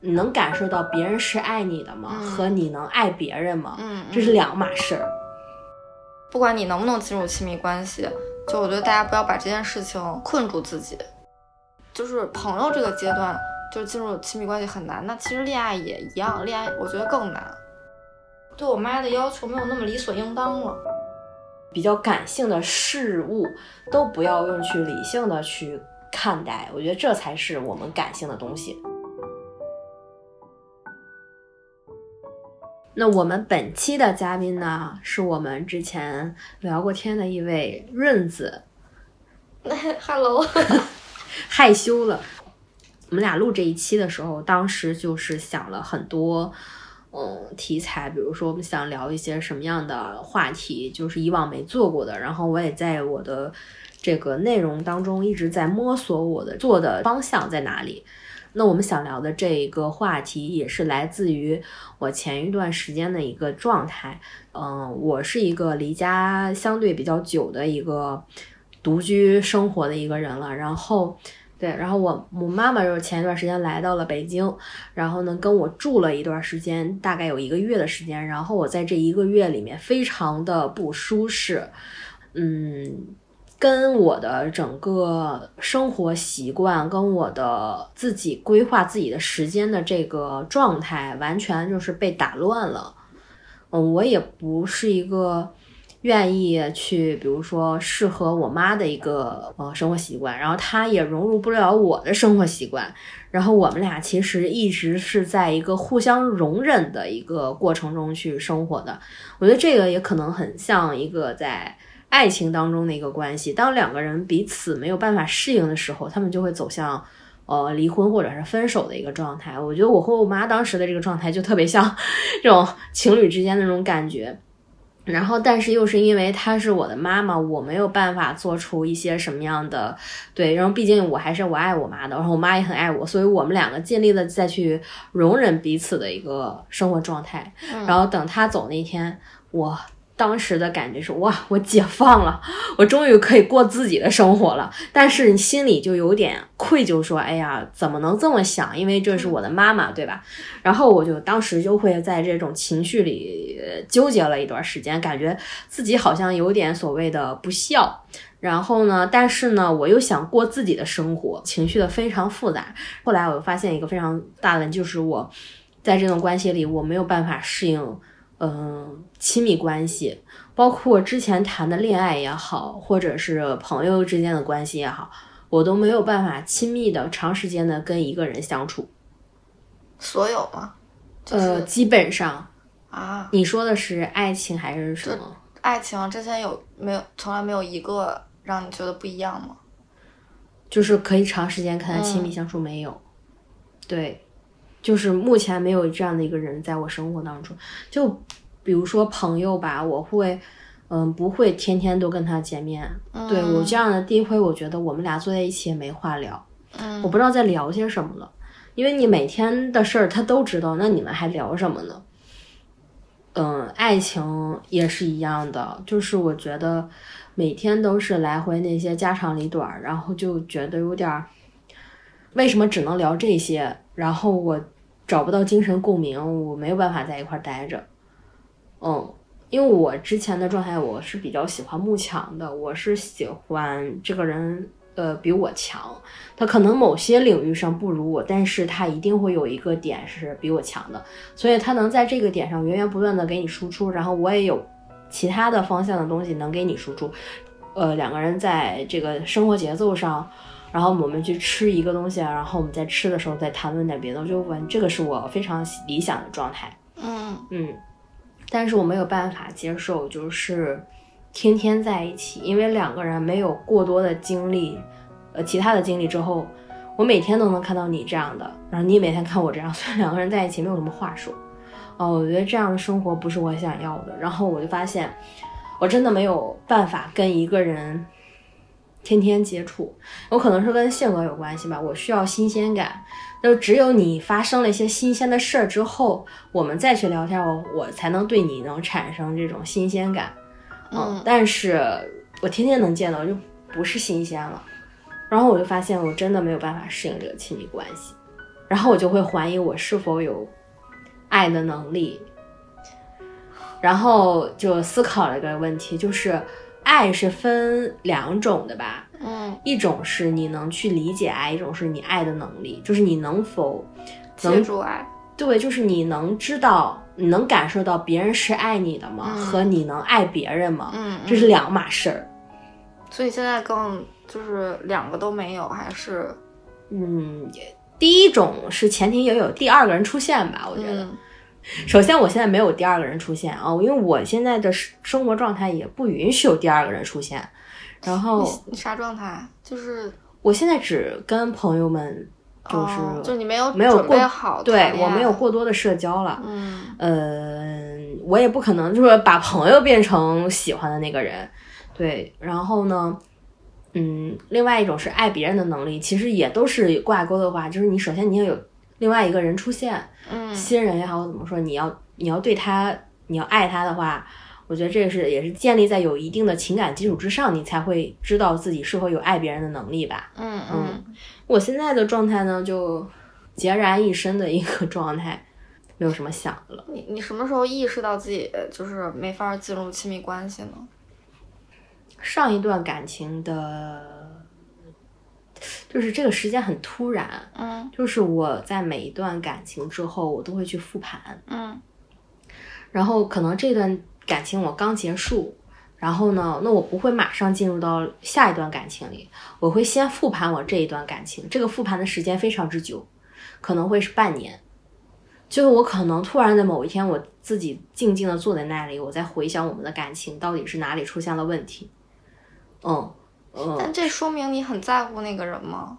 你能感受到别人是爱你的吗？和你能爱别人吗？嗯，这是两码事儿。不管你能不能进入亲密关系，就我觉得大家不要把这件事情困住自己。就是朋友这个阶段，就进入亲密关系很难。那其实恋爱也一样，恋爱我觉得更难。对我妈的要求没有那么理所应当了。比较感性的事物都不要用去理性的去看待，我觉得这才是我们感性的东西。那我们本期的嘉宾呢，是我们之前聊过天的一位润子。Hello，害羞了。我们俩录这一期的时候，当时就是想了很多。嗯，题材，比如说我们想聊一些什么样的话题，就是以往没做过的。然后我也在我的这个内容当中一直在摸索我的做的方向在哪里。那我们想聊的这一个话题也是来自于我前一段时间的一个状态。嗯，我是一个离家相对比较久的一个独居生活的一个人了，然后。对，然后我我妈妈就是前一段时间来到了北京，然后呢跟我住了一段时间，大概有一个月的时间。然后我在这一个月里面非常的不舒适，嗯，跟我的整个生活习惯，跟我的自己规划自己的时间的这个状态，完全就是被打乱了。嗯，我也不是一个。愿意去，比如说适合我妈的一个呃生活习惯，然后她也融入不了我的生活习惯，然后我们俩其实一直是在一个互相容忍的一个过程中去生活的。我觉得这个也可能很像一个在爱情当中的一个关系，当两个人彼此没有办法适应的时候，他们就会走向呃离婚或者是分手的一个状态。我觉得我和我妈当时的这个状态就特别像这种情侣之间的那种感觉。然后，但是又是因为她是我的妈妈，我没有办法做出一些什么样的对。然后，毕竟我还是我爱我妈的，然后我妈也很爱我，所以我们两个尽力的再去容忍彼此的一个生活状态。然后等她走那天，我当时的感觉是哇，我解放了，我终于可以过自己的生活了。但是你心里就有点愧疚，说哎呀，怎么能这么想？因为这是我的妈妈，对吧？然后我就当时就会在这种情绪里纠结了一段时间，感觉自己好像有点所谓的不孝。然后呢，但是呢，我又想过自己的生活，情绪的非常复杂。后来我发现一个非常大的，就是我在这段关系里，我没有办法适应，嗯，亲密关系，包括之前谈的恋爱也好，或者是朋友之间的关系也好，我都没有办法亲密的长时间的跟一个人相处。所有吗？就是、呃，基本上。啊，你说的是爱情还是什么？爱情之前有没有从来没有一个让你觉得不一样吗？就是可以长时间跟他亲密相处，没有。对，就是目前没有这样的一个人在我生活当中。就比如说朋友吧，我会，嗯，不会天天都跟他见面。对我这样的第一回，我觉得我们俩坐在一起也没话聊。嗯，我不知道在聊些什么了，因为你每天的事儿他都知道，那你们还聊什么呢？嗯，爱情也是一样的，就是我觉得每天都是来回那些家长里短，然后就觉得有点儿，为什么只能聊这些？然后我找不到精神共鸣，我没有办法在一块儿待着。嗯，因为我之前的状态，我是比较喜欢慕强的，我是喜欢这个人。呃，比我强，他可能某些领域上不如我，但是他一定会有一个点是比我强的，所以他能在这个点上源源不断的给你输出，然后我也有其他的方向的东西能给你输出。呃，两个人在这个生活节奏上，然后我们去吃一个东西，然后我们在吃的时候再谈论点别的，我就问这个是我非常理想的状态。嗯嗯，但是我没有办法接受，就是。天天在一起，因为两个人没有过多的经历，呃，其他的经历之后，我每天都能看到你这样的，然后你也每天看我这样，所以两个人在一起没有什么话说。哦，我觉得这样的生活不是我想要的。然后我就发现，我真的没有办法跟一个人天天接触。我可能是跟性格有关系吧，我需要新鲜感。就只有你发生了一些新鲜的事儿之后，我们再去聊天，我我才能对你能产生这种新鲜感。嗯，但是我天天能见到就不是新鲜了，然后我就发现我真的没有办法适应这个亲密关系。然后我就会怀疑我是否有爱的能力，然后就思考了一个问题，就是爱是分两种的吧？嗯，一种是你能去理解爱，一种是你爱的能力，就是你能否接住爱，对，就是你能知道，你能感受到别人是爱你的吗？和你能爱别人吗？嗯，这是两码事儿。所以现在更就是两个都没有，还是嗯，第一种是前提也有第二个人出现吧？我觉得，嗯首先我现在没有第二个人出现啊，因为我现在的生生活状态也不允许有第二个人出现。然后你你啥状态？就是我现在只跟朋友们，就是、哦就你没有没有过准备好对我没有过多的社交了。嗯嗯，我也不可能就是把朋友变成喜欢的那个人，对。然后呢，嗯，另外一种是爱别人的能力，其实也都是挂钩的话，就是你首先你要有另外一个人出现，嗯新人也好，怎么说，你要你要对他，你要爱他的话，我觉得这是也是建立在有一定的情感基础之上，你才会知道自己是否有爱别人的能力吧。嗯嗯我现在的状态呢，就孑然一身的一个状态，没有什么想的了。你你什么时候意识到自己就是没法进入亲密关系呢？上一段感情的，就是这个时间很突然，嗯就是我在每一段感情之后，我都会去复盘，嗯然后可能这段感情我刚结束，然后呢，那我不会马上进入到下一段感情里，我会先复盘我这一段感情，这个复盘的时间非常之久，可能会是半年。就是我可能突然的某一天，我自己静静的坐在那里，我在回想我们的感情到底是哪里出现了问题。嗯嗯，但这说明你很在乎那个人吗？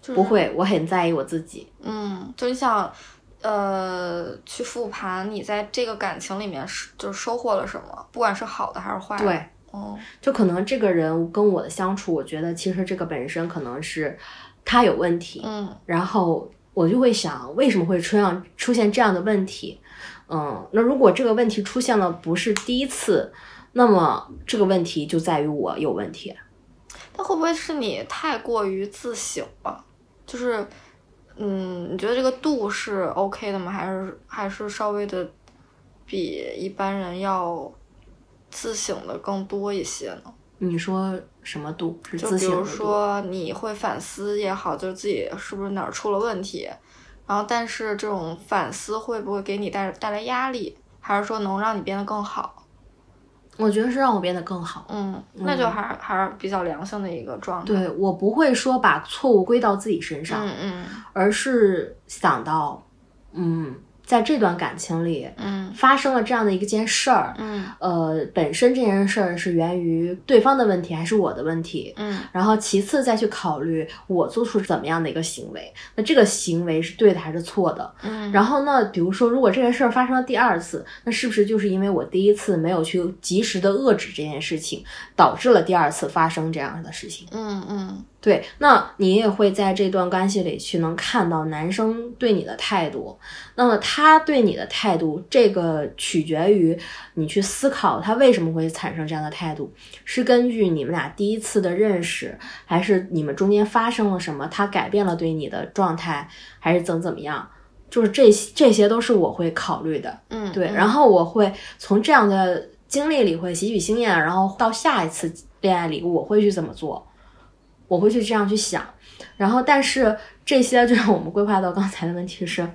就是不会，我很在意我自己。嗯，就你想，呃，去复盘你在这个感情里面是就是收获了什么，不管是好的还是坏的。对，哦，就可能这个人跟我的相处，我觉得其实这个本身可能是他有问题，嗯然后我就会想，为什么会出现出现这样的问题？嗯，那如果这个问题出现了不是第一次，那么这个问题就在于我有问题。但会不会是你太过于自省了？就是，嗯，你觉得这个度是 OK 的吗？还是还是稍微的比一般人要自省的更多一些呢？你说什么度是就比如？说，你会反思也好，就是自己是不是哪儿出了问题，然后但是这种反思会不会给你带带来压力，还是说能让你变得更好？我觉得是让我变得更好。嗯，那就还还是比较良性的一个状态。对我不会说把错误归到自己身上，嗯嗯而是想到，嗯，在这段感情里嗯发生了这样的一件事儿，嗯呃，本身这件事儿是源于对方的问题还是我的问题？嗯然后其次再去考虑我做出怎么样的一个行为，那这个行为是对的还是错的？嗯，然后呢，比如说如果这件事儿发生了第二次，那是不是就是因为我第一次没有去及时的遏制这件事情，导致了第二次发生这样的事情？嗯嗯对，那你也会在这段关系里去能看到男生对你的态度。那么他对你的态度，这个取决于你去思考他为什么会产生这样的态度，是根据你们俩第一次的认识，还是你们中间发生了什么，他改变了对你的状态，还是怎怎么样？就是这些，这些都是我会考虑的。嗯，对，嗯然后我会从这样的经历里会吸取经验，然后到下一次恋爱里我会去怎么做，我会去这样去想，然后但是这些就让我们规划到刚才的问题是，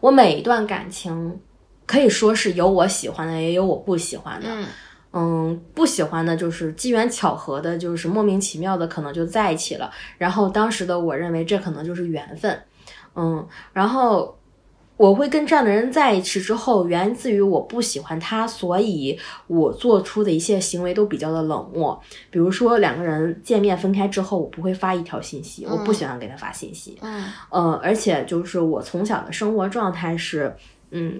我每一段感情可以说是有我喜欢的，也有我不喜欢的，嗯。嗯，不喜欢的就是机缘巧合的，就是莫名其妙的可能就在一起了。然后当时的我认为这可能就是缘分，嗯，然后我会跟这样的人在一起之后，源自于我不喜欢他，所以我做出的一些行为都比较的冷漠。比如说两个人见面分开之后，我不会发一条信息，我不喜欢给他发信息，嗯呃，而且就是我从小的生活状态是，嗯，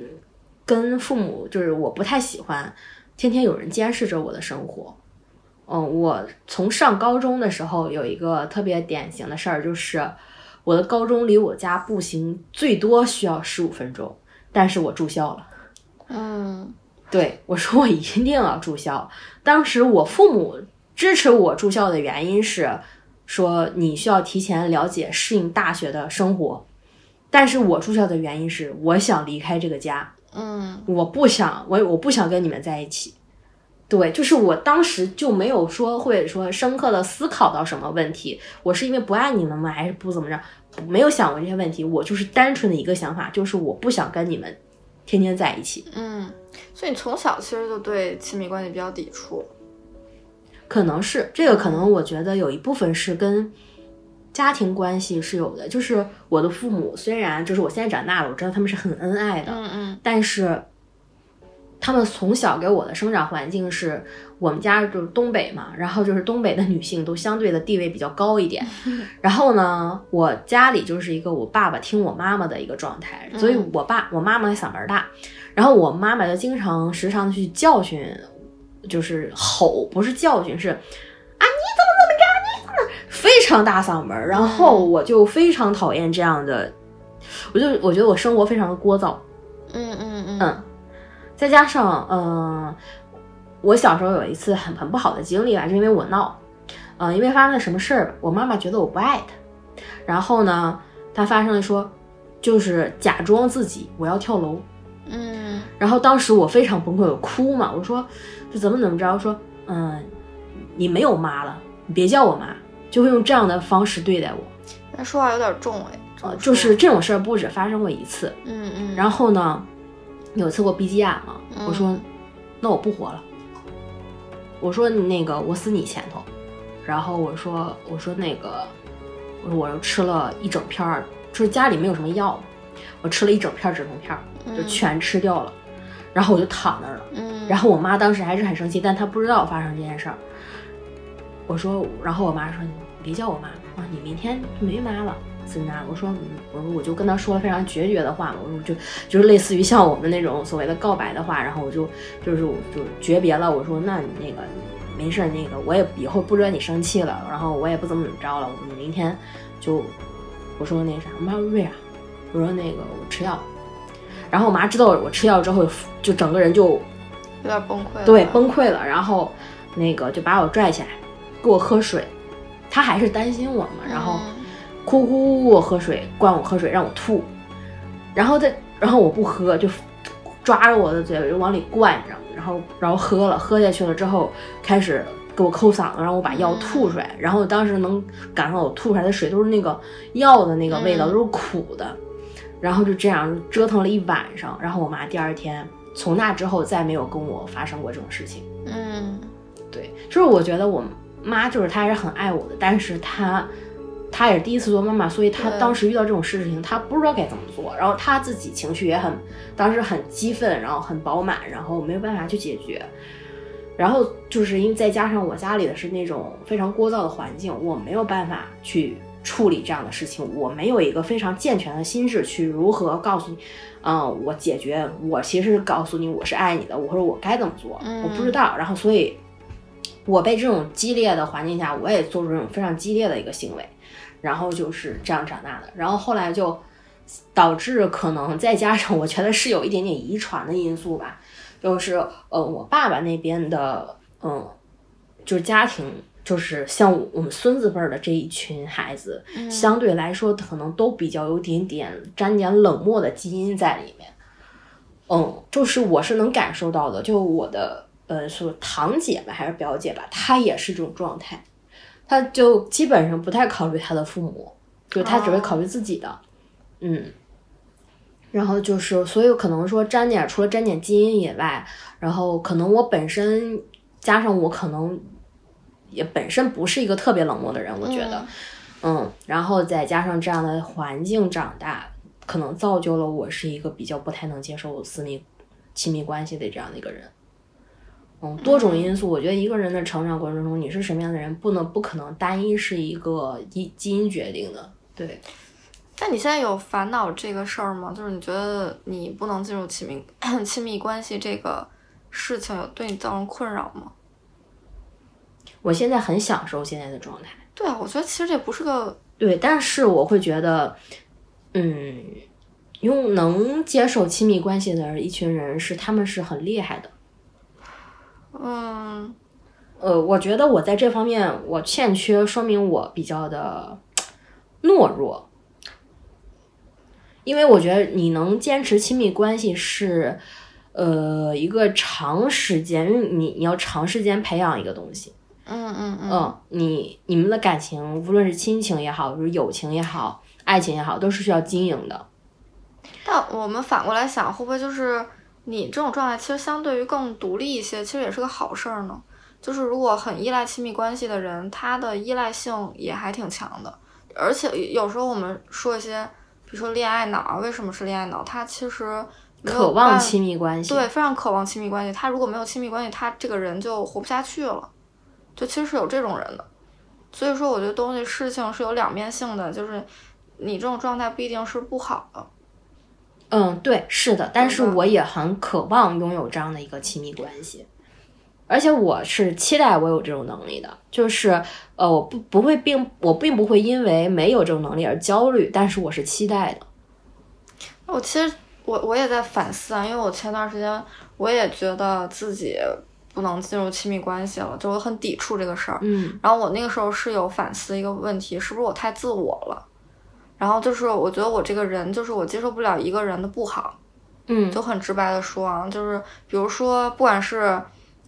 跟父母就是我不太喜欢天天有人监视着我的生活。嗯，我从上高中的时候有一个特别典型的事儿，就是我的高中离我家步行最多需要十五分钟，但是我住校了。嗯对我说，我一定要住校。当时我父母支持我住校的原因是，说你需要提前了解适应大学的生活。但是我住校的原因是我想离开这个家，嗯我不想我我不想跟你们在一起。对，就是我当时就没有说或者说深刻的思考到什么问题，我是因为不爱你们吗？还是不怎么着？没有想过这些问题，我就是单纯的一个想法，就是我不想跟你们天天在一起。嗯，所以你从小其实就对亲密关系比较抵触。可能是这个，可能我觉得有一部分是跟家庭关系是有的。就是我的父母虽然就是我现在长大了，我知道他们是很恩爱的，嗯嗯但是他们从小给我的生长环境是我们家就是东北嘛，然后就是东北的女性都相对的地位比较高一点。然后呢，我家里就是一个我爸爸听我妈妈的一个状态，所以我爸我妈妈嗓门大，然后我妈妈就经常时常地去教训，就是吼，不是教训是。啊！你怎么怎么着？你怎么非常大嗓门儿？然后我就非常讨厌这样的，我就我觉得我生活非常的聒噪，嗯嗯嗯嗯，再加上，嗯、我小时候有一次很很不好的经历吧，是因为我闹，嗯、因为发生了什么事儿吧，我妈妈觉得我不爱她，然后呢，她发生了说，就是假装自己我要跳楼，嗯。然后当时我非常崩溃，我哭嘛，我说就怎么怎么着，说嗯，你没有妈了，你别叫我妈，就会用这样的方式对待我，那说话有点重哎，呃，就是这种事儿不止发生过一次，嗯嗯，然后呢，有一次我鼻急眼了，嗯我说，那我不活了。我说那个我死你前头，然后我说我说那个，我说我又吃了一整片儿，就是家里没有什么药，我吃了一整片儿止痛片儿，就全吃掉了，然后我就躺那儿了。嗯，然后我妈当时还是很生气，但她不知道发生这件事儿。我说，然后我妈说：“你别叫我妈啊，你明天就没妈了。”真的，我说，嗯我说我就跟他说了非常决绝的话嘛，我说就就是类似于像我们那种所谓的告白的话，然后我就就是我就诀别了，我说那你那个没事，那个我也以后不惹你生气了，然后我也不怎么怎么着了，我们明天就我说那啥，我妈说为啥？我说那个我吃药，然后我妈知道我吃药之后，就整个人就有点崩溃了，对，崩溃了，然后那个就把我拽起来，给我喝水，他还是担心我嘛，然后嗯哭哭给我喝水，灌我喝水，让我吐，然后再然后我不喝，就抓着我的嘴就往里灌，你知道吗？然后然后喝了，喝下去了之后开始给我抠嗓子，让我把药吐出来，然后当时能感受到我吐出来的水都是那个药的那个味道，嗯。都是苦的，然后就这样折腾了一晚上，然后我妈第二天从那之后再没有跟我发生过这种事情。嗯。对，就是我觉得我妈就是她还是很爱我的，但是她她也是第一次做妈妈，所以她当时遇到这种事情，她不知道该怎么做，然后她自己情绪也很，当时很激愤，然后很饱满，然后没有办法去解决。然后就是因为再加上我家里的是那种非常聒噪的环境，我没有办法去处理这样的事情，我没有一个非常健全的心智去如何告诉你，嗯，我解决，我其实告诉你我是爱你的，我或者我该怎么做，嗯我不知道。然后所以，我被这种激烈的环境下，我也做出这种非常激烈的一个行为，然后就是这样长大的。然后后来就导致可能再加上 我觉得是有一点点遗传的因素吧，就是呃我爸爸那边的嗯，就是家庭。就是像我们孙子辈儿的这一群孩子，嗯相对来说可能都比较有点点沾点冷漠的基因在里面。嗯，就是我是能感受到的，就我的呃，是堂姐吧还是表姐吧，她也是这种状态，她就基本上不太考虑他的父母，就他只会考虑自己的，嗯。然后就是，所以可能说沾点，除了沾点基因以外，然后可能我本身加上我可能也本身不是一个特别冷漠的人，我觉得，嗯，然后再加上这样的环境长大，可能造就了我是一个比较不太能接受私密、亲密关系的这样的一个人。嗯，多种因素，我觉得一个人的成长过程中，你是什么样的人，不能不可能单一是一个基基因决定的。对，那你现在有烦恼这个事儿吗？就是你觉得你不能进入亲密 亲密关系这个事情有对你造成困扰吗？我现在很享受现在的状态。对啊，我觉得其实这不是个对，但是我会觉得，嗯，用能接受亲密关系的一群人是他们是很厉害的。嗯呃，我觉得我在这方面我欠缺，说明我比较的懦弱。因为我觉得你能坚持亲密关系是，呃，一个长时间，因为你你要长时间培养一个东西。嗯嗯嗯，嗯，你你们的感情，无论是亲情也好，就是友情也好，爱情也好，都是需要经营的。但我们反过来想，会不会就是你这种状态，其实相对于更独立一些，其实也是个好事儿呢？就是如果很依赖亲密关系的人，他的依赖性也还挺强的。而且有时候我们说一些，比如说恋爱脑啊，为什么是恋爱脑？他其实渴望亲密关系，对，非常渴望亲密关系。他如果没有亲密关系，他这个人就活不下去了。就其实是有这种人的。所以说，我觉得东西事情是有两面性的，就是你这种状态不一定是不好的。嗯，对，是的，但是我也很渴望拥有这样的一个亲密关系，而且我是期待我有这种能力的，就是呃，我不不会并我并不会因为没有这种能力而焦虑，但是我是期待的。我其实我我也在反思啊，因为我前段时间我也觉得自己不能进入亲密关系了，就我很抵触这个事儿。嗯然后我那个时候是有反思一个问题，是不是我太自我了？然后就是我觉得我这个人就是我接受不了一个人的不好，嗯就很直白的说啊，就是比如说不管是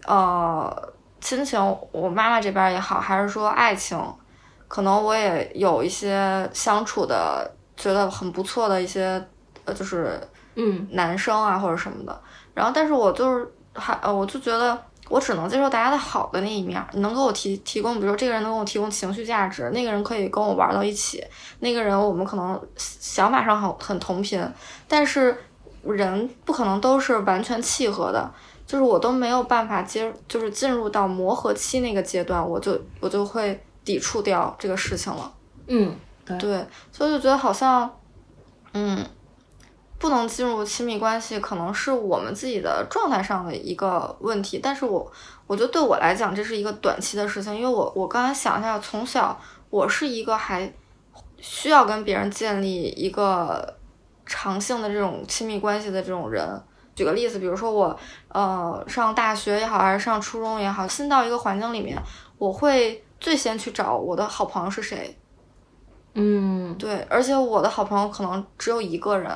呃亲情，我妈妈这边也好，还是说爱情，可能我也有一些相处的觉得很不错的一些呃就是嗯男生啊或者什么的。然后，但是我就是还呃，我就觉得我只能接受大家的好的那一面儿。你能给我提提供，比如说这个人能给我提供情绪价值，那个人可以跟我玩到一起，那个人我们可能想法上很很同频，但是人不可能都是完全契合的。就是我都没有办法接，就是进入到磨合期那个阶段，我就我就会抵触掉这个事情了。嗯，对，所以就觉得好像，嗯，不能进入亲密关系，可能是我们自己的状态上的一个问题。但是我我觉得对我来讲，这是一个短期的事情，因为我我刚才想一下，从小我是一个还需要跟别人建立一个长性的这种亲密关系的这种人。举个例子，比如说我呃上大学也好，还是上初中也好，新到一个环境里面，我会最先去找我的好朋友是谁。嗯对，而且我的好朋友可能只有一个人，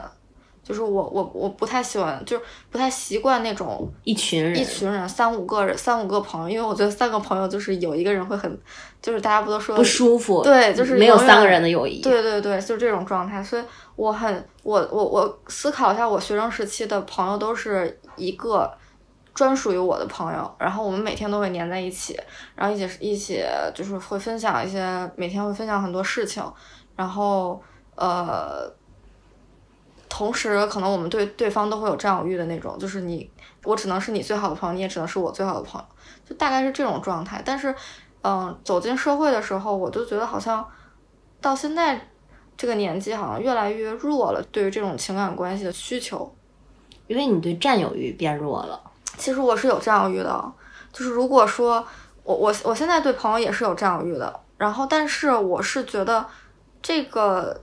就是我我我不太喜欢，就是不太习惯那种一群人，一群人三五个人三五个朋友，因为我觉得三个朋友就是有一个人会很，就是大家不都说不舒服，对就是没有三个人的友谊，对对对，就这种状态，所以我很我我我思考一下，我学生时期的朋友都是一个专属于我的朋友，然后我们每天都会黏在一起，然后一起一起就是会分享一些，每天会分享很多事情，然后呃，同时可能我们对对方都会有占有欲的那种，就是你我只能是你最好的朋友，你也只能是我最好的朋友，就大概是这种状态。但是，嗯、走进社会的时候，我就觉得好像到现在这个年纪，好像越来越弱了，对于这种情感关系的需求。因为你对占有欲变弱了。其实我是有占有欲的，就是如果说我我我现在对朋友也是有占有欲的，然后但是我是觉得这个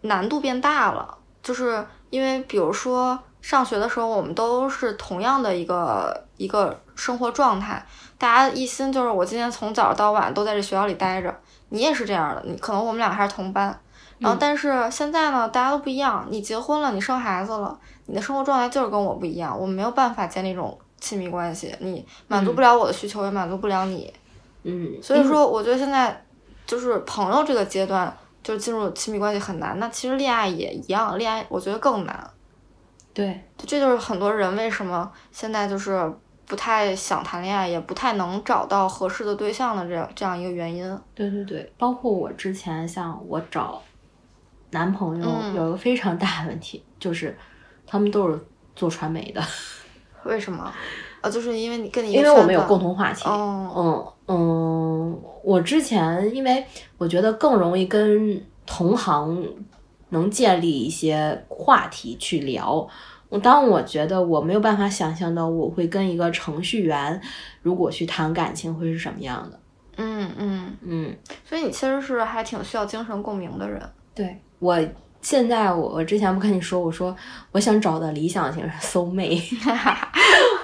难度变大了，就是因为比如说上学的时候，我们都是同样的一个一个生活状态，大家一心就是我今天从早到晚都在这学校里待着，你也是这样的，你可能我们俩还是同班。然后，但是现在呢，大家都不一样。你结婚了，你生孩子了，你的生活状态就是跟我不一样，我们没有办法建立一种亲密关系，你满足不了我的需求，也满足不了你。嗯，所以说，我觉得现在就是朋友这个阶段，就进入亲密关系很难。那其实恋爱也一样，恋爱我觉得更难。对，这就是很多人为什么现在就是不太想谈恋爱，也不太能找到合适的对象的这样这样一个原因。对对对，包括我之前像我找男朋友嗯有一个非常大的问题，就是他们都是做传媒的，为什么？呃，就是因为你跟你因为我们有共同话题。哦，嗯嗯，我之前因为我觉得更容易跟同行能建立一些话题去聊。我当我觉得我没有办法想象到我会跟一个程序员如果去谈感情会是什么样的。嗯嗯，嗯，所以你其实是还挺需要精神共鸣的人。对我现在我我之前不跟你说，我说我想找的理想型是 soul mate，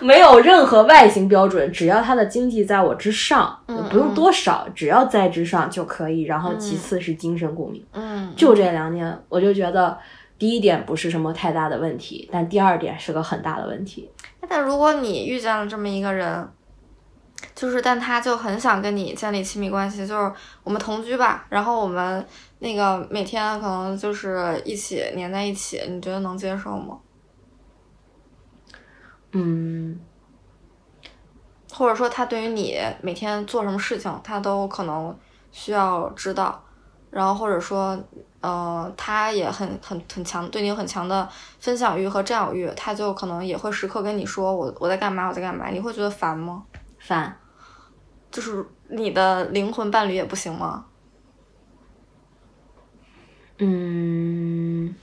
没有任何外形标准，只要他的经济在我之上，嗯不用多少，只要在之上就可以。然后其次是精神共鸣，嗯，就这两点，我就觉得第一点不是什么太大的问题，但第二点是个很大的问题。但如果你遇见了这么一个人，就是但他就很想跟你建立亲密关系，就是我们同居吧，然后我们那个每天可能就是一起黏在一起，你觉得能接受吗？嗯，或者说他对于你每天做什么事情，他都可能需要知道，然后或者说，呃，他也很很很强，对你有很强的分享欲和占有欲，他就可能也会时刻跟你说我我在干嘛我在干嘛，你会觉得烦吗？烦，就是你的灵魂伴侣也不行吗？嗯，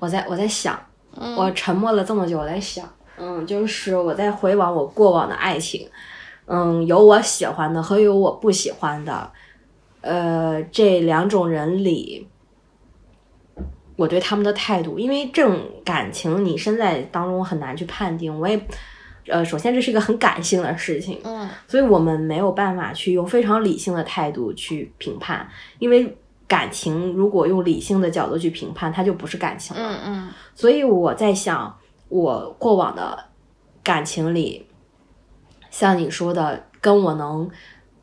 我在我在想，我沉默了这么久，我在想，嗯，就是我在回望我过往的爱情，嗯，有我喜欢的和有我不喜欢的，呃，这两种人里，我对他们的态度，因为这种感情你身在当中很难去判定，我也。呃，首先这是一个很感性的事情，嗯，所以我们没有办法去用非常理性的态度去评判，因为感情如果用理性的角度去评判，它就不是感情了。嗯嗯。所以我在想，我过往的感情里，像你说的，跟我能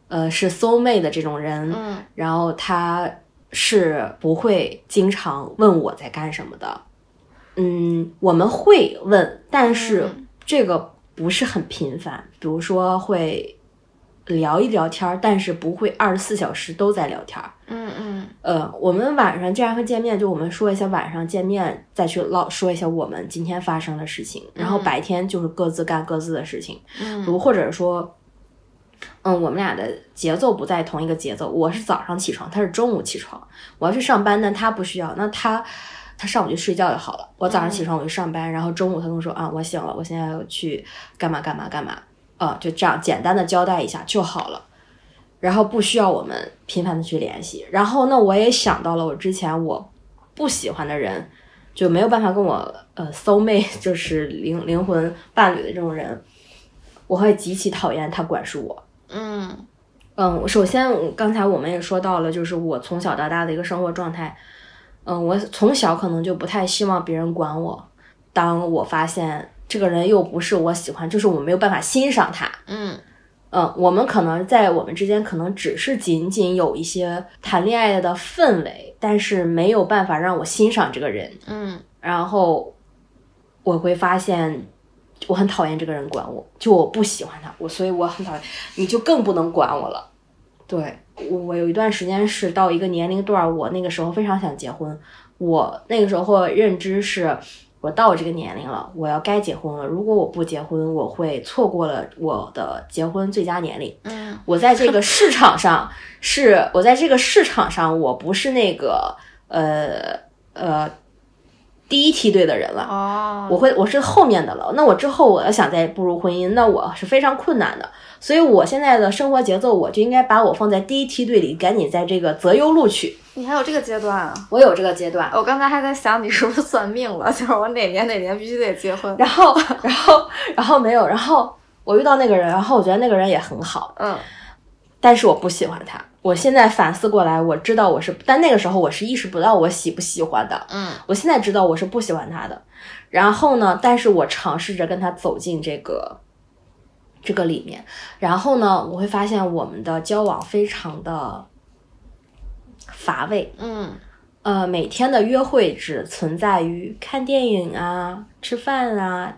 呃是 soul mate 的这种人，嗯，然后他是不会经常问我在干什么的，嗯，我们会问，但是这个。不是很频繁，比如说会聊一聊天儿，但是不会二十四小时都在聊天儿。嗯嗯。呃，我们晚上既然会见面，就我们说一下晚上见面，再去唠说一下我们今天发生的事情，然后白天就是各自干各自的事情。嗯。如或者说，嗯，我们俩的节奏不在同一个节奏，我是早上起床，他是中午起床，我要去上班，但他不需要，那他。他上午就睡觉就好了。我早上起床我就上班，然后中午他跟我说啊，我醒了，我现在要去干嘛干嘛干嘛，啊，就这样简单的交代一下就好了，然后不需要我们频繁的去联系。然后呢我也想到了我之前我不喜欢的人，就没有办法跟我呃 soul mate 就是灵灵魂伴侣的这种人，我会极其讨厌他管束我。嗯嗯，首先刚才我们也说到了，就是我从小到大的一个生活状态。嗯，我从小可能就不太希望别人管我。当我发现这个人又不是我喜欢，就是我没有办法欣赏他。嗯嗯，我们可能在我们之间可能只是仅仅有一些谈恋爱的氛围，但是没有办法让我欣赏这个人。嗯，然后我会发现我很讨厌这个人管我，就我不喜欢他，我所以我很讨厌，你就更不能管我了。对。我有一段时间是到一个年龄段，我那个时候非常想结婚。我那个时候认知是，我到我这个年龄了，我要该结婚了。如果我不结婚，我会错过了我的结婚最佳年龄。嗯，我在这个市场上是，我在这个市场上，我不是那个呃呃第一梯队的人了。哦，我会我是后面的了。那我之后我要想再步入婚姻，那我是非常困难的。所以，我现在的生活节奏，我就应该把我放在第一梯队里，赶紧在这个择优录取。你还有这个阶段啊？我有这个阶段。我刚才还在想，你是不是算命了？就是我哪年哪年必须得结婚。然后，然后，然后没有。然后我遇到那个人，然后我觉得那个人也很好。嗯。但是我不喜欢他。我现在反思过来，我知道我是，但那个时候我是意识不到我喜不喜欢的。嗯。我现在知道我是不喜欢他的。然后呢？但是我尝试着跟他走进这个。这个里面，然后呢，我会发现我们的交往非常的乏味。嗯，呃，每天的约会只存在于看电影啊、吃饭啊、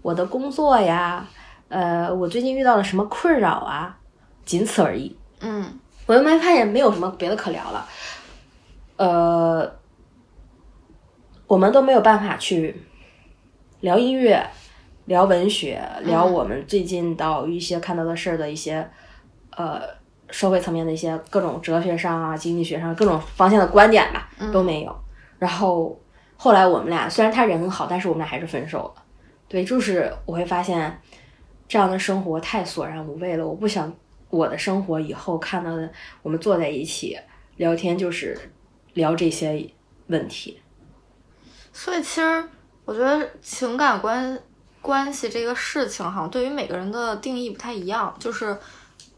我的工作呀，呃，我最近遇到了什么困扰啊，仅此而已。嗯，我就没发现没有什么别的可聊了。呃，我们都没有办法去聊音乐。聊文学，聊我们最近到一些看到的事儿的一些，呃，社会层面的一些各种哲学上啊、经济学上各种方向的观点吧，都没有。然后后来我们俩虽然他人很好，但是我们俩还是分手了。对，就是我会发现这样的生活太索然无味了。我不想我的生活以后看到的我们坐在一起聊天就是聊这些问题。所以其实我觉得情感关。关系这个事情，好像对于每个人的定义不太一样。就是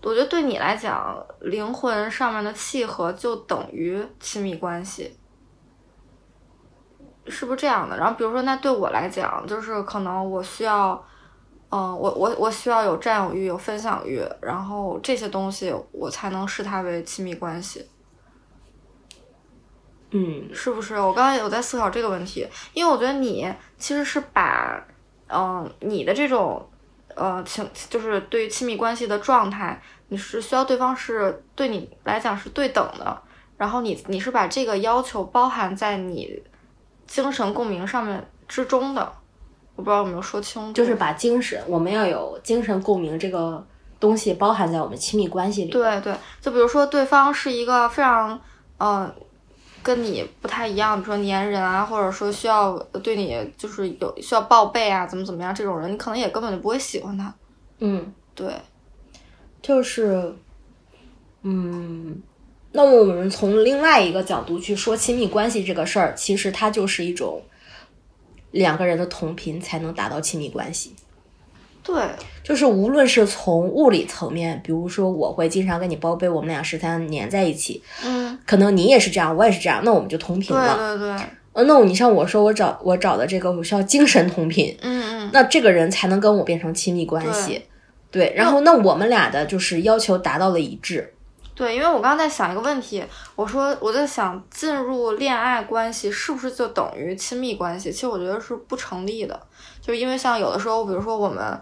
我觉得对你来讲，灵魂上面的契合就等于亲密关系，是不是这样的？然后比如说，那对我来讲，就是可能我需要，嗯、我我我需要有占有欲、有分享欲，然后这些东西我才能视它为亲密关系。嗯，是不是？我刚才有在思考这个问题，因为我觉得你其实是把，嗯、你的这种，呃，情就是对于亲密关系的状态，你是需要对方是对你来讲是对等的，然后你你是把这个要求包含在你精神共鸣上面之中的，我不知道有没有说清楚，就是把精神，我们要有精神共鸣这个东西包含在我们亲密关系里。，对对，就比如说对方是一个非常，嗯、跟你不太一样，比如说粘人啊，或者说需要对你就是有需要报备啊，怎么怎么样这种人，你可能也根本就不会喜欢他。嗯，对，就是，嗯，那么我们从另外一个角度去说亲密关系这个事儿，其实它就是一种两个人的同频才能达到亲密关系。对，就是无论是从物理层面，比如说我会经常跟你报备，我们俩十三年在一起，嗯，可能你也是这样，我也是这样，那我们就同频了。对对，呃，那你像我说我找我找的这个，我需要精神同频，嗯嗯，那这个人才能跟我变成亲密关系。对，然后那我们俩的就是要求达到了一致。对，因为我刚刚在想一个问题，我说我在想进入恋爱关系是不是就等于亲密关系？其实我觉得是不成立的，就是因为像有的时候，比如说我们，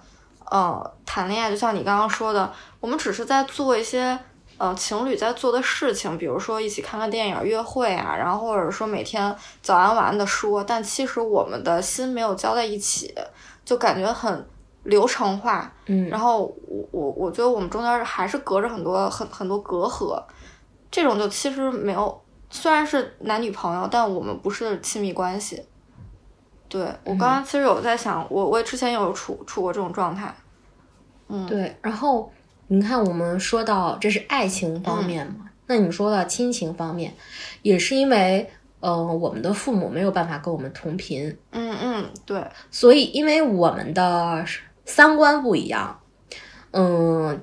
呃，谈恋爱，就像你刚刚说的，我们只是在做一些。呃，情侣在做的事情，比如说一起看看电影、约会啊，然后或者说每天早安晚安的说，但其实我们的心没有交在一起，就感觉很流程化，嗯，然后我我我觉得我们中间还是隔着很多很很多隔阂，这种就其实没有，虽然是男女朋友，但我们不是亲密关系。对我刚刚其实有在想，我我之前有处处过这种状态，嗯，对。然后你看，我们说到这是爱情方面嘛，那你说到亲情方面，也是因为，呃，我们的父母没有办法跟我们同频，嗯嗯，对，所以因为我们的三观不一样，嗯，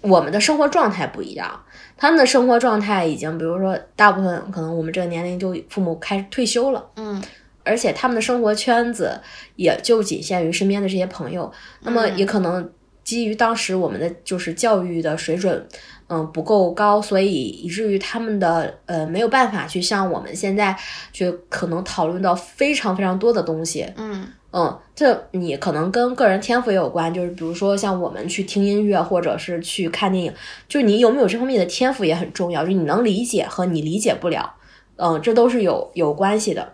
我们的生活状态不一样。他们的生活状态已经，比如说，大部分可能我们这个年龄就父母开始退休了，嗯。而且他们的生活圈子也就仅限于身边的这些朋友，那么也可能基于当时我们的就是教育的水准，嗯不够高，所以以至于他们的呃没有办法去像我们现在去可能讨论到非常非常多的东西，嗯嗯，这你可能跟个人天赋也有关，就是比如说像我们去听音乐或者是去看电影，就是你有没有这方面的天赋也很重要，就是你能理解和你理解不了，嗯，这都是有有关系的。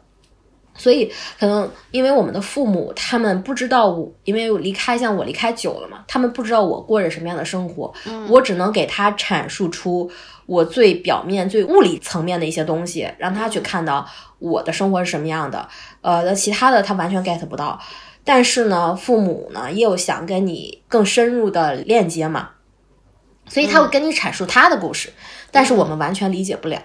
所以可能因为我们的父母他们不知道我，因为我离开像我离开久了嘛，他们不知道我过着什么样的生活，我只能给他阐述出我最表面、最物理层面的一些东西，让他去看到我的生活是什么样的。呃，那其他的他完全 get 不到。但是呢，父母呢也有想跟你更深入的链接嘛，所以他会跟你阐述他的故事，但是我们完全理解不了。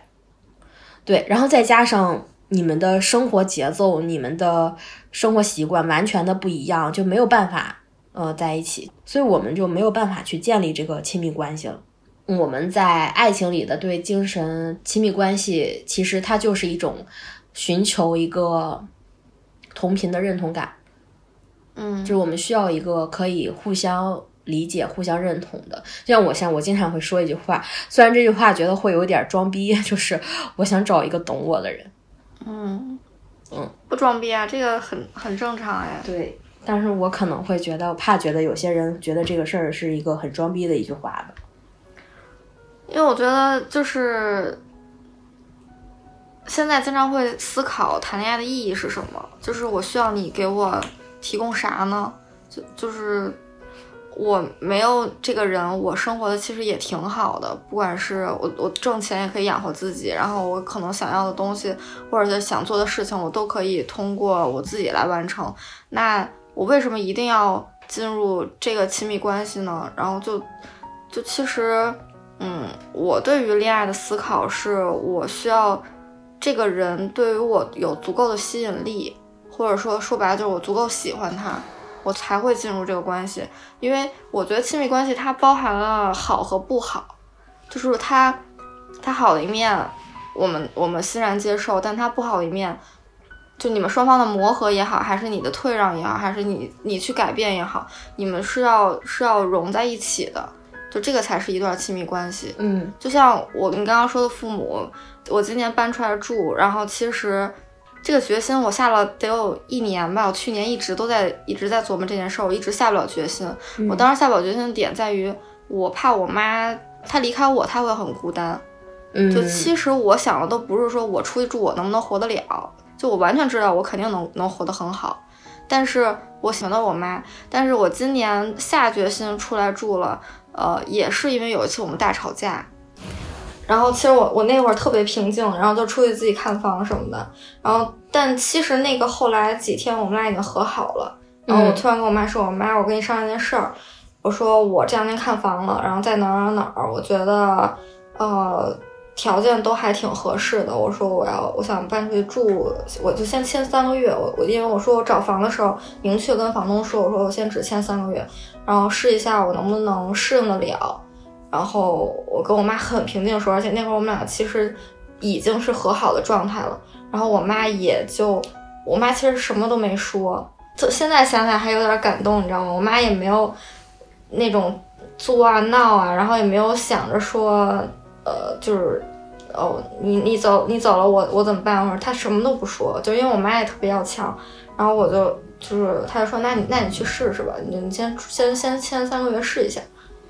对，然后再加上你们的生活节奏、你们的生活习惯完全的不一样，就没有办法呃在一起，所以我们就没有办法去建立这个亲密关系了。我们在爱情里的对精神亲密关系，其实它就是一种寻求一个同频的认同感，嗯，就是我们需要一个可以互相理解、互相认同的。就像我像我经常会说一句话，虽然这句话觉得会有点装逼，就是我想找一个懂我的人。嗯嗯，不装逼啊，这个很很正常哎。对，但是我可能会觉得，怕觉得有些人觉得这个事儿是一个很装逼的一句话吧。因为我觉得就是现在经常会思考谈恋爱的意义是什么，就是我需要你给我提供啥呢？就就是我没有这个人，我生活的其实也挺好的，不管是我我挣钱也可以养活自己，然后我可能想要的东西或者想做的事情，我都可以通过我自己来完成。那我为什么一定要进入这个亲密关系呢？然后就就其实。嗯，我对于恋爱的思考是我需要这个人对于我有足够的吸引力，或者说说白了就是我足够喜欢他，我才会进入这个关系。因为我觉得亲密关系它包含了好和不好，就是它它好的一面，我们我们欣然接受，但它不好的一面，就你们双方的磨合也好，还是你的退让也好，还是你你去改变也好，你们是要是要融在一起的。就这个才是一段亲密关系。嗯，就像我你刚刚说的父母，我今年搬出来住，然后其实这个决心我下了得有一年吧。我去年一直都在一直在琢磨这件事儿，我一直下不了决心。我当时下不了决心的点在于，我怕我妈她离开我，她会很孤单。嗯，就其实我想的都不是说我出去住我能不能活得了，就我完全知道我肯定能能活得很好，但是我想到我妈，但是我今年下决心出来住了。呃，也是因为有一次我们大吵架，然后其实我我那会儿特别平静，然后就出去自己看房什么的，然后但其实那个后来几天我们俩已经和好了，然后我突然跟我妈说，我妈，我跟你商量件事儿，我说我这两天看房了，然后在哪儿哪儿，我觉得呃条件都还挺合适的，我说我要我想搬出去住，我就先签三个月，我我因为我说我找房的时候明确跟房东说，我说我先只签三个月。然后试一下我能不能适应得了，然后我跟我妈很平静说，而且那会儿我们俩其实已经是和好的状态了。然后我妈也就，我妈其实什么都没说，就现在想想还有点感动，你知道吗？我妈也没有那种作啊闹啊，然后也没有想着说，呃，就是哦，你你走你走了，我我怎么办？我说他什么都不说，就因为我妈也特别要强，然后我就。就是他就说，那你那你去试试吧，你你先先先签三个月试一下，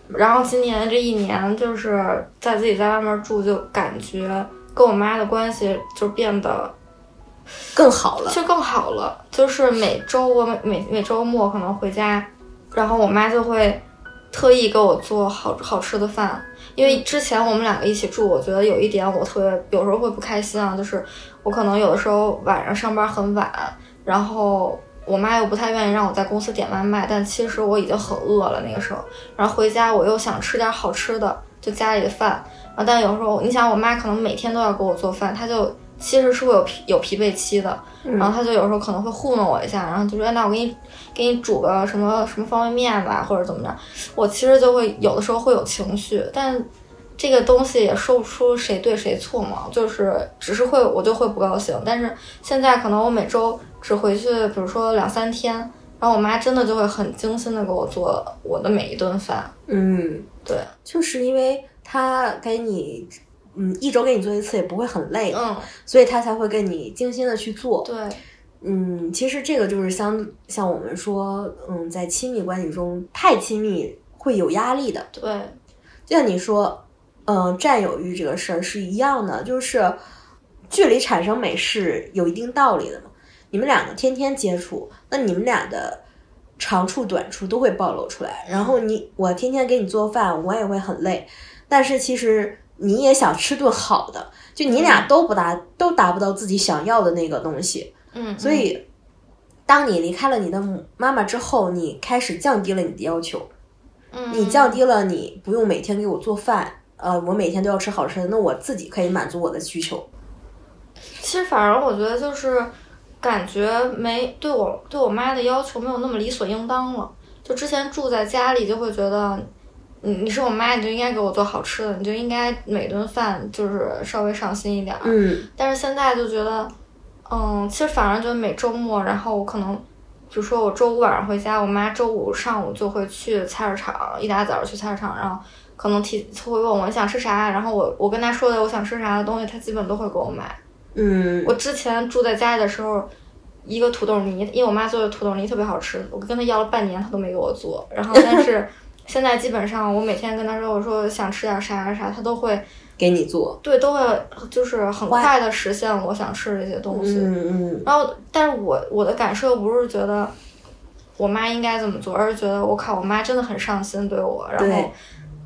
然后今年这一年就是在自己在外面住，就感觉跟我妈的关系就变得更好了，就更好了。就是每周我每每每周末可能回家，然后我妈就会特意给我做好好吃的饭，因为之前我们两个一起住，我觉得有一点我特别有时候会不开心啊，就是我可能有的时候晚上上班很晚，然后。我妈又不太愿意让我在公司点外卖，但其实我已经很饿了那个时候。然后回家我又想吃点好吃的，就家里的饭。啊但有时候你想，我妈可能每天都要给我做饭，她就其实是会有疲有疲惫期的。然后他就有时候可能会糊弄我一下，然后就说：“那我给你给你煮个什么什么方便面吧，或者怎么着。”我其实就会有的时候会有情绪，但这个东西也说不出谁对谁错嘛，就是只是会我就会不高兴。但是现在可能我每周。只回去，比如说两三天，然后我妈真的就会很精心的给我做我的每一顿饭。嗯，对，就是因为她给你，嗯，一周给你做一次也不会很累，嗯，所以他才会跟你精心的去做。对，嗯，其实这个就是像像我们说，嗯，在亲密关系中太亲密会有压力的。对，就像你说，嗯，占有欲这个事儿是一样的，就是距离产生美是有一定道理的嘛。你们两个天天接触，那你们俩的长处短处都会暴露出来。然后你我天天给你做饭，我也会很累。但是其实你也想吃顿好的，就你俩都不达都达不到自己想要的那个东西。嗯，所以当你离开了你的母妈妈之后，你开始降低了你的要求。嗯，你降低了你不用每天给我做饭，呃，我每天都要吃好吃的，那我自己可以满足我的需求。其实反而我觉得就是。感觉没对我对我妈的要求没有那么理所应当了。就之前住在家里，就会觉得，你你是我妈，你就应该给我做好吃的，你就应该每顿饭就是稍微上心一点。嗯。但是现在就觉得，嗯，其实反而觉得每周末，然后我可能，比如说我周五晚上回家，我妈周五上午就会去菜市场，一大早去菜市场，然后可能提会问我想吃啥，然后我我跟她说的我想吃啥的东西，她基本都会给我买。嗯，我之前住在家里的时候，一个土豆泥，因为我妈做的土豆泥特别好吃，我跟她要了半年，她都没给我做。然后，但是现在基本上，我每天跟他说，我说想吃点啥啥啥，他都会给你做。对，都会就是很快的实现我想吃的这些东西。嗯嗯。然后，但是我我的感受不是觉得我妈应该怎么做，而是觉得我靠，我妈真的很上心对我，然后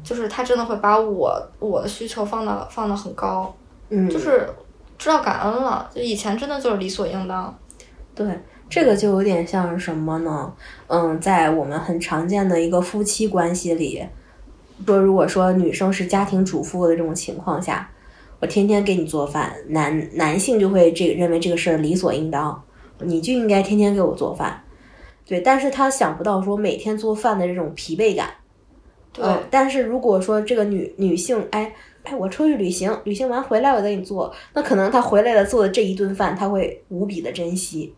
就是她真的会把我我的需求放到放到很高，嗯，就是。知道感恩了，就以前真的就是理所应当。对，这个就有点像什么呢？嗯，在我们很常见的一个夫妻关系里，说如果说女生是家庭主妇的这种情况下，我天天给你做饭，男男性就会这个认为这个事儿理所应当，你就应该天天给我做饭。对，但是他想不到说每天做饭的这种疲惫感。对，嗯，但是如果说这个女女性，哎哎，我出去旅行，旅行完回来我再给你做，那可能她回来了做的这一顿饭，她会无比的珍惜。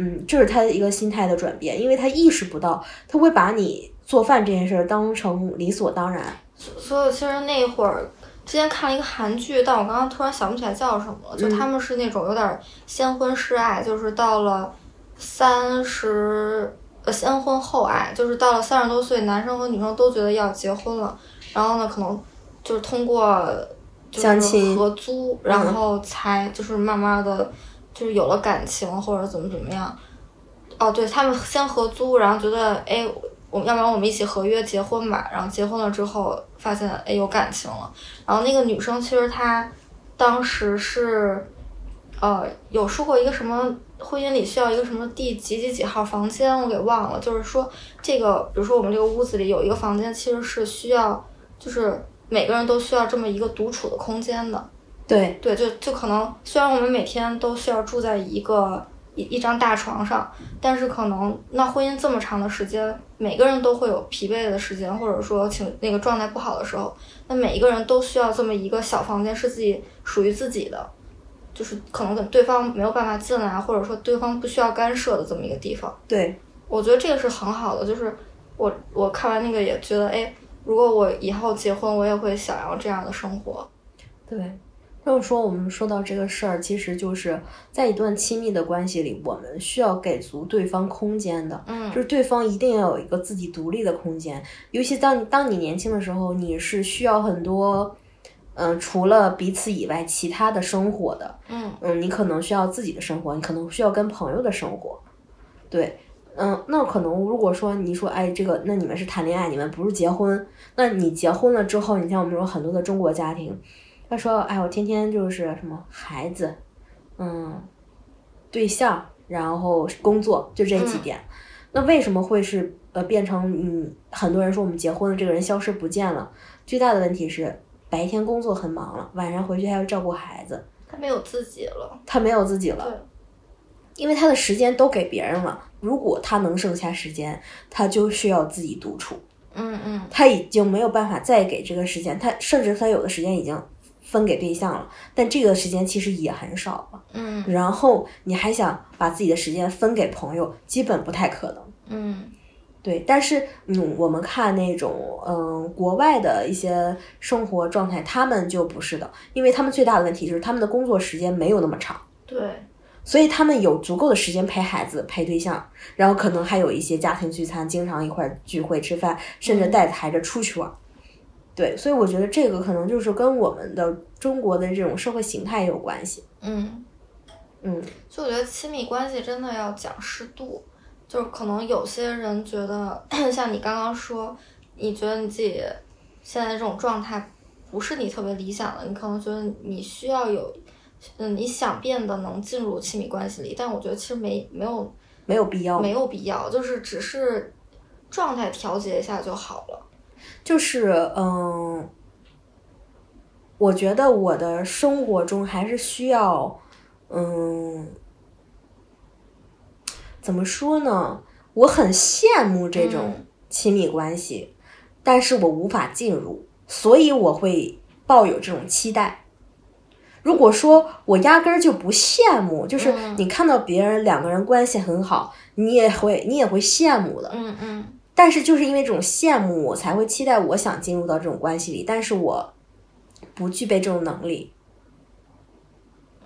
嗯，这是他的一个心态的转变，因为他意识不到，他会把你做饭这件事儿当成理所当然。所以其实那会儿之前看了一个韩剧，但我刚刚突然想不起来叫什么了。就他们是那种有点先婚示爱，就是到了三十呃先婚后爱，就是到了三十多岁，男生和女生都觉得要结婚了，然后呢，可能就是通过相亲合租，然后才就是慢慢的就是有了感情或者怎么怎么样。哦，对他们先合租，然后觉得哎。我要不然我们一起合约结婚吧，然后结婚了之后发现哎有感情了，然后那个女生其实她当时是呃有说过一个什么婚姻里需要一个什么第几几几号房间我给忘了，就是说这个比如说我们这个屋子里有一个房间其实是需要就是每个人都需要这么一个独处的空间的，对对，就就可能虽然我们每天都需要住在一个。一一张大床上，但是可能那婚姻这么长的时间，每个人都会有疲惫的时间，或者说情那个状态不好的时候，那每一个人都需要这么一个小房间，是自己属于自己的，就是可能跟对方没有办法进来，或者说对方不需要干涉的这么一个地方。对，我觉得这个是很好的，就是我我看完那个也觉得，哎，如果我以后结婚，我也会想要这样的生活。对。就是说，我们说到这个事儿，其实就是在一段亲密的关系里，我们需要给足对方空间的。嗯，就是对方一定要有一个自己独立的空间。尤其当当你年轻的时候，你是需要很多，嗯，除了彼此以外，其他的生活的。嗯嗯，你可能需要自己的生活，你可能需要跟朋友的生活。对，嗯，那可能如果说你说，哎，这个，那你们是谈恋爱，你们不是结婚。那你结婚了之后，你像我们说很多的中国家庭。他说：“哎，我天天就是什么孩子，嗯，对象，然后工作，就这几点。那为什么会是呃变成嗯？很多人说我们结婚了，这个人消失不见了。最大的问题是白天工作很忙了，晚上回去还要照顾孩子，他没有自己了。他没有自己了，因为他的时间都给别人了。如果他能剩下时间，他就需要自己独处。嗯嗯，他已经没有办法再给这个时间，他甚至他有的时间已经。”分给对象了，但这个时间其实也很少了。嗯，然后你还想把自己的时间分给朋友，基本不太可能。嗯，对。但是，嗯，我们看那种，嗯，国外的一些生活状态，他们就不是的，因为他们最大的问题就是他们的工作时间没有那么长。对。所以他们有足够的时间陪孩子、陪对象，然后可能还有一些家庭聚餐，经常一块聚会吃饭，甚至带着孩子出去玩。对，所以我觉得这个可能就是跟我们的中国的这种社会形态有关系。嗯嗯，所以我觉得亲密关系真的要讲适度，就是可能有些人觉得，像你刚刚说，你觉得你自己现在这种状态不是你特别理想的，你可能觉得你需要有，嗯，你想变得能进入亲密关系里，但我觉得其实没没有没有必要，没有必要，就是只是状态调节一下就好了。就是嗯，我觉得我的生活中还是需要嗯，怎么说呢？我很羡慕这种亲密关系，但是我无法进入，所以我会抱有这种期待。如果说我压根儿就不羡慕，就是你看到别人两个人关系很好，你也会你也会羡慕的。嗯嗯。但是就是因为这种羡慕，我才会期待我想进入到这种关系里，但是我不具备这种能力。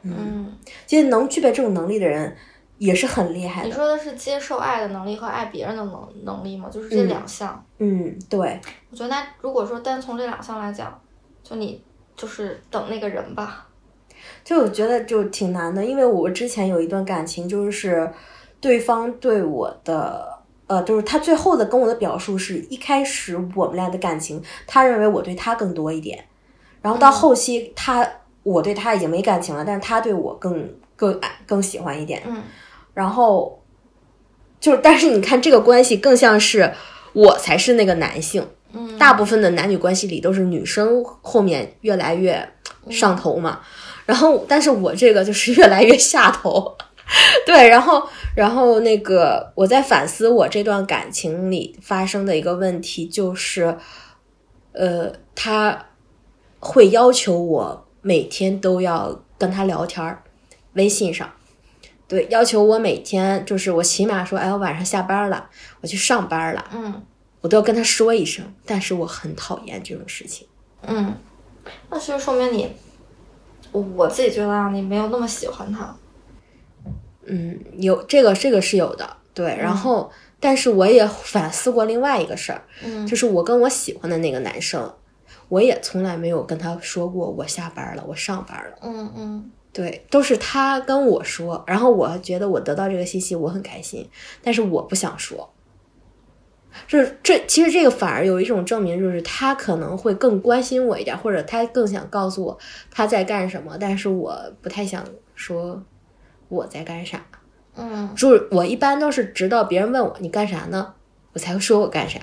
嗯，其实能具备这种能力的人也是很厉害的。你说的是接受爱的能力和爱别人的能能力吗？就是这两项。嗯，对。我觉得那如果说单从这两项来讲，就你就是等那个人吧。就我觉得就挺难的，因为我之前有一段感情，就是对方对我的。呃，就是他最后的跟我的表述是一开始我们俩的感情，他认为我对他更多一点，然后到后期他我对他已经没感情了，但是他对我更更爱更喜欢一点，嗯，然后就是但是你看这个关系更像是我才是那个男性，嗯，大部分的男女关系里都是女生后面越来越上头嘛，然后但是我这个就是越来越下头。对，然后，然后那个我在反思我这段感情里发生的一个问题，就是，呃，他会要求我每天都要跟他聊天儿，微信上，对，要求我每天就是我起码说，哎，我晚上下班了，我去上班了，嗯我都要跟他说一声，但是我很讨厌这种事情。嗯，那其实说明你，我我自己觉得啊，你没有那么喜欢他。嗯，有这个这个是有的，对。然后，但是我也反思过另外一个事儿，嗯就是我跟我喜欢的那个男生，我也从来没有跟他说过我下班了，我上班了。嗯嗯对，都是他跟我说，然后我觉得我得到这个信息我很开心，但是我不想说。就是这，其实这个反而有一种证明，就是他可能会更关心我一点，或者他更想告诉我他在干什么，但是我不太想说我在干啥。嗯，就是我一般都是直到别人问我你干啥呢，我才会说我干啥。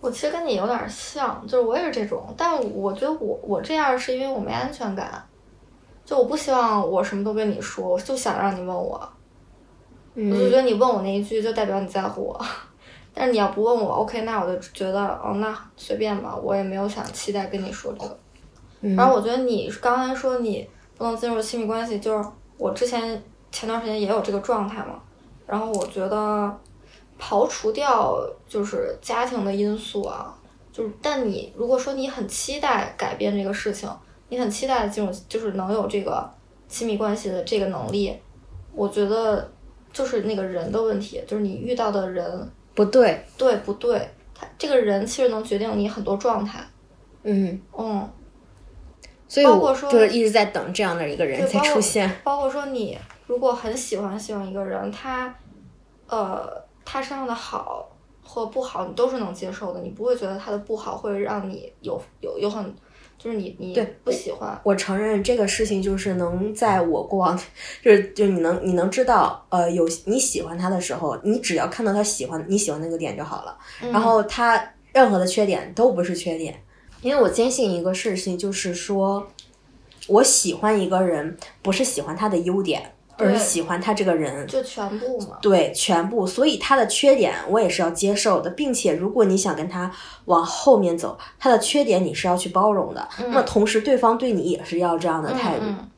我其实跟你有点像，就是我也是这种，但我觉得我我这样是因为我没安全感，就我不希望我什么都跟你说，我就想让你问我，我就觉嗯得你问我那一句就代表你在乎我，但是你要不问我，OK，那我就觉得哦，那随便吧，我也没有想期待跟你说这个。嗯然后我觉得你刚才说你不能进入亲密关系，就是我之前前段时间也有这个状态嘛。然后我觉得刨除掉就是家庭的因素啊，就是但你如果说你很期待改变这个事情，你很期待进入就是能有这个亲密关系的这个能力，我觉得就是那个人的问题，就是你遇到的人不对，对不对，他这个人其实能决定你很多状态。嗯，嗯，所以我包括说就是一直在等这样的一个人才出现。包括说你如果很喜欢喜欢一个人，他，呃，他身上的好或不好，你都是能接受的，你不会觉得他的不好会让你有有有很，就是你你对不喜欢，我承认这个事情就是能在我过往，就是就你能你能知道，呃，有你喜欢他的时候，你只要看到他喜欢你喜欢那个点就好了，嗯。然后他任何的缺点都不是缺点，因为我坚信一个事情，就是说我喜欢一个人，不是喜欢他的优点，而喜欢他这个人。就全部嘛，对，全部，所以他的缺点我也是要接受的，并且如果你想跟他往后面走，他的缺点你是要去包容的。那么同时，对方对你也是要这样的态度。嗯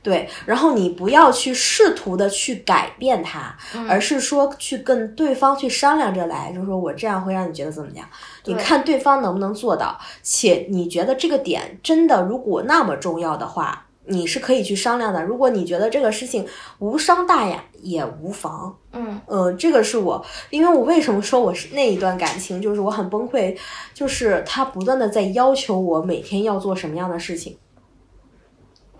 对，然后你不要去试图的去改变他，而是说去跟对方去商量着来，就是说我这样会让你觉得怎么样？你看对方能不能做到，且你觉得这个点真的如果那么重要的话，你是可以去商量的。如果你觉得这个事情无伤大雅，也无妨。嗯呃，这个是我，因为我为什么说我是那一段感情，就是我很崩溃，就是他不断的在要求我每天要做什么样的事情，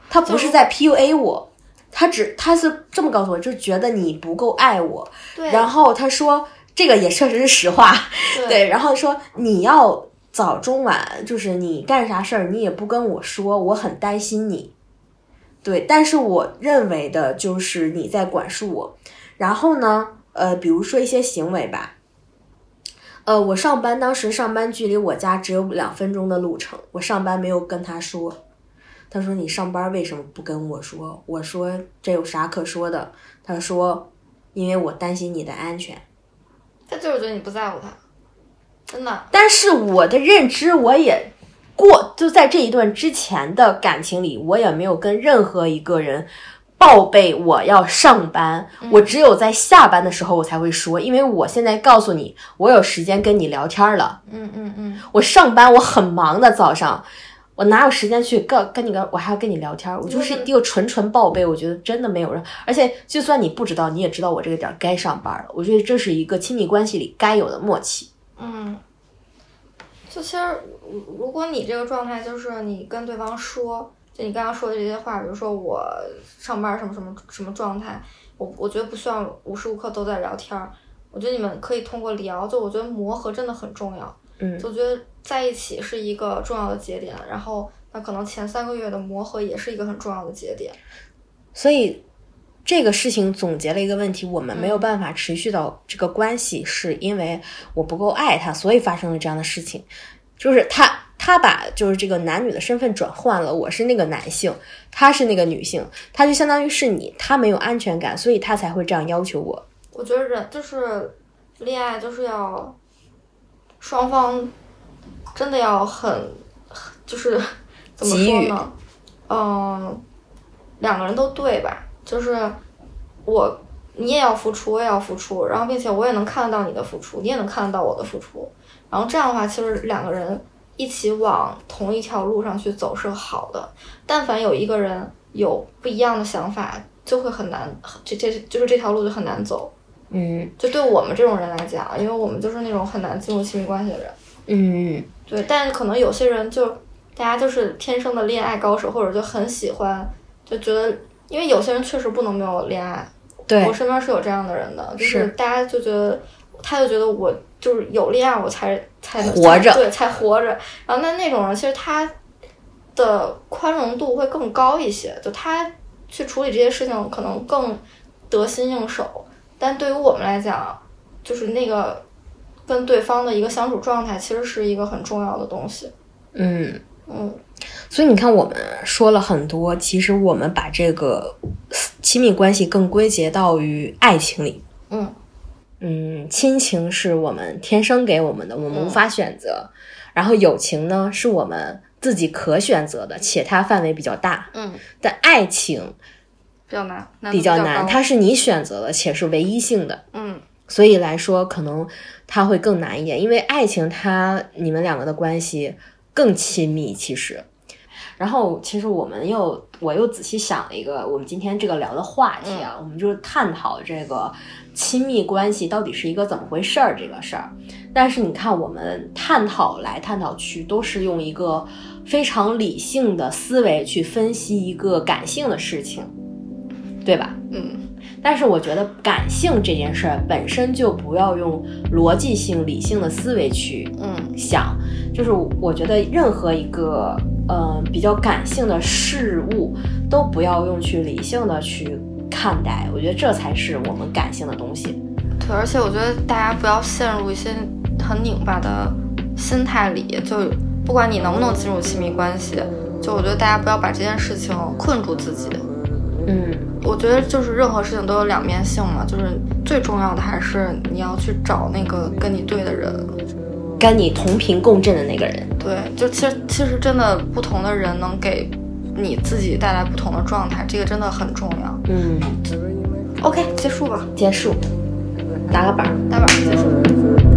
他不是在 PUA 我，他只他是这么告诉我，就是觉得你不够爱我，对，然后他说这个也确实是实话，对对，然后说你要早中晚，就是你干啥事儿你也不跟我说，我很担心你。对，但是我认为的就是你在管束我。然后呢，呃，比如说一些行为吧，呃，我上班当时上班距离我家只有两分钟的路程，我上班没有跟他说。他说你上班为什么不跟我说？我说这有啥可说的？他说因为我担心你的安全。他就是觉得你不在乎他，真的，但是我的认知，我也过就在这一段之前的感情里，我也没有跟任何一个人报备我要上班，我只有在下班的时候我才会说，因为我现在告诉你，我有时间跟你聊天了。嗯嗯嗯，我上班我很忙的早上。我哪有时间去跟跟你跟我还要跟你聊天？我就是一个纯纯报备。我觉得真的没有人，而且就算你不知道，你也知道我这个点儿该上班了。我觉得这是一个亲密关系里该有的默契。嗯，就其实，如如果你这个状态就是你跟对方说，就你刚刚说的这些话，比如说我上班什么什么什么状态，我我觉得不需要无时无刻都在聊天儿。我觉得你们可以通过聊，就我觉得磨合真的很重要。嗯就觉得在一起是一个重要的节点，然后那可能前三个月的磨合也是一个很重要的节点。所以这个事情总结了一个问题：我们没有办法持续到这个关系，是因为我不够爱他，所以发生了这样的事情。就是他他把就是这个男女的身份转换了，我是那个男性，他是那个女性，他就相当于是你，他没有安全感，所以他才会这样要求我。我觉得人就是恋爱，就是要双方真的要很，就是怎么说呢？嗯，两个人都对吧？就是我你也要付出，我也要付出，然后并且我也能看得到你的付出，你也能看得到我的付出，然后这样的话，其实两个人。一起往同一条路上去走是好的，但凡有一个人有不一样的想法，就会很难，这这就是这条路就很难走。嗯，就对我们这种人来讲，因为我们就是那种很难进入亲密关系的人。嗯，对，但是可能有些人就大家就是天生的恋爱高手，或者就很喜欢，就觉得，因为有些人确实不能没有恋爱。对，我身边是有这样的人的，就是大家就觉得，他就觉得我。就是有恋爱，我才才能活着，对，才活着。然后那那种人，其实他的宽容度会更高一些，就他去处理这些事情可能更得心应手。但对于我们来讲，就是那个跟对方的一个相处状态，其实是一个很重要的东西。嗯嗯，所以你看，我们说了很多，其实我们把这个亲密关系更归结到于爱情里。嗯。嗯，亲情是我们天生给我们的，我们无法选择。然后友情呢，是我们自己可选择的，且它范围比较大。嗯，但爱情比较难，比较难，它是你选择的，且是唯一性的。嗯，所以来说，可能它会更难一点，因为爱情它你们两个的关系更亲密，其实。然后，其实我们又我又仔细想了一个，我们今天这个聊的话题啊，我们就是探讨这个。亲密关系到底是一个怎么回事儿？这个事儿，但是你看，我们探讨来探讨去，都是用一个非常理性的思维去分析一个感性的事情，对吧？嗯。但是我觉得感性这件事儿本身就不要用逻辑性、理性的思维去嗯想，就是我觉得任何一个呃比较感性的事物都不要用去理性的去。看待，我觉得这才是我们感性的东西。对，而且我觉得大家不要陷入一些很拧巴的心态里，就不管你能不能进入亲密关系，就我觉得大家不要把这件事情困住自己。嗯，我觉得就是任何事情都有两面性嘛，就是最重要的还是你要去找那个跟你对的人，跟你同频共振的那个人。对，就其实其实真的不同的人能给。你自己带来不同的状态，这个真的很重要。嗯，OK，结束吧，结束，打个板，打板，结束。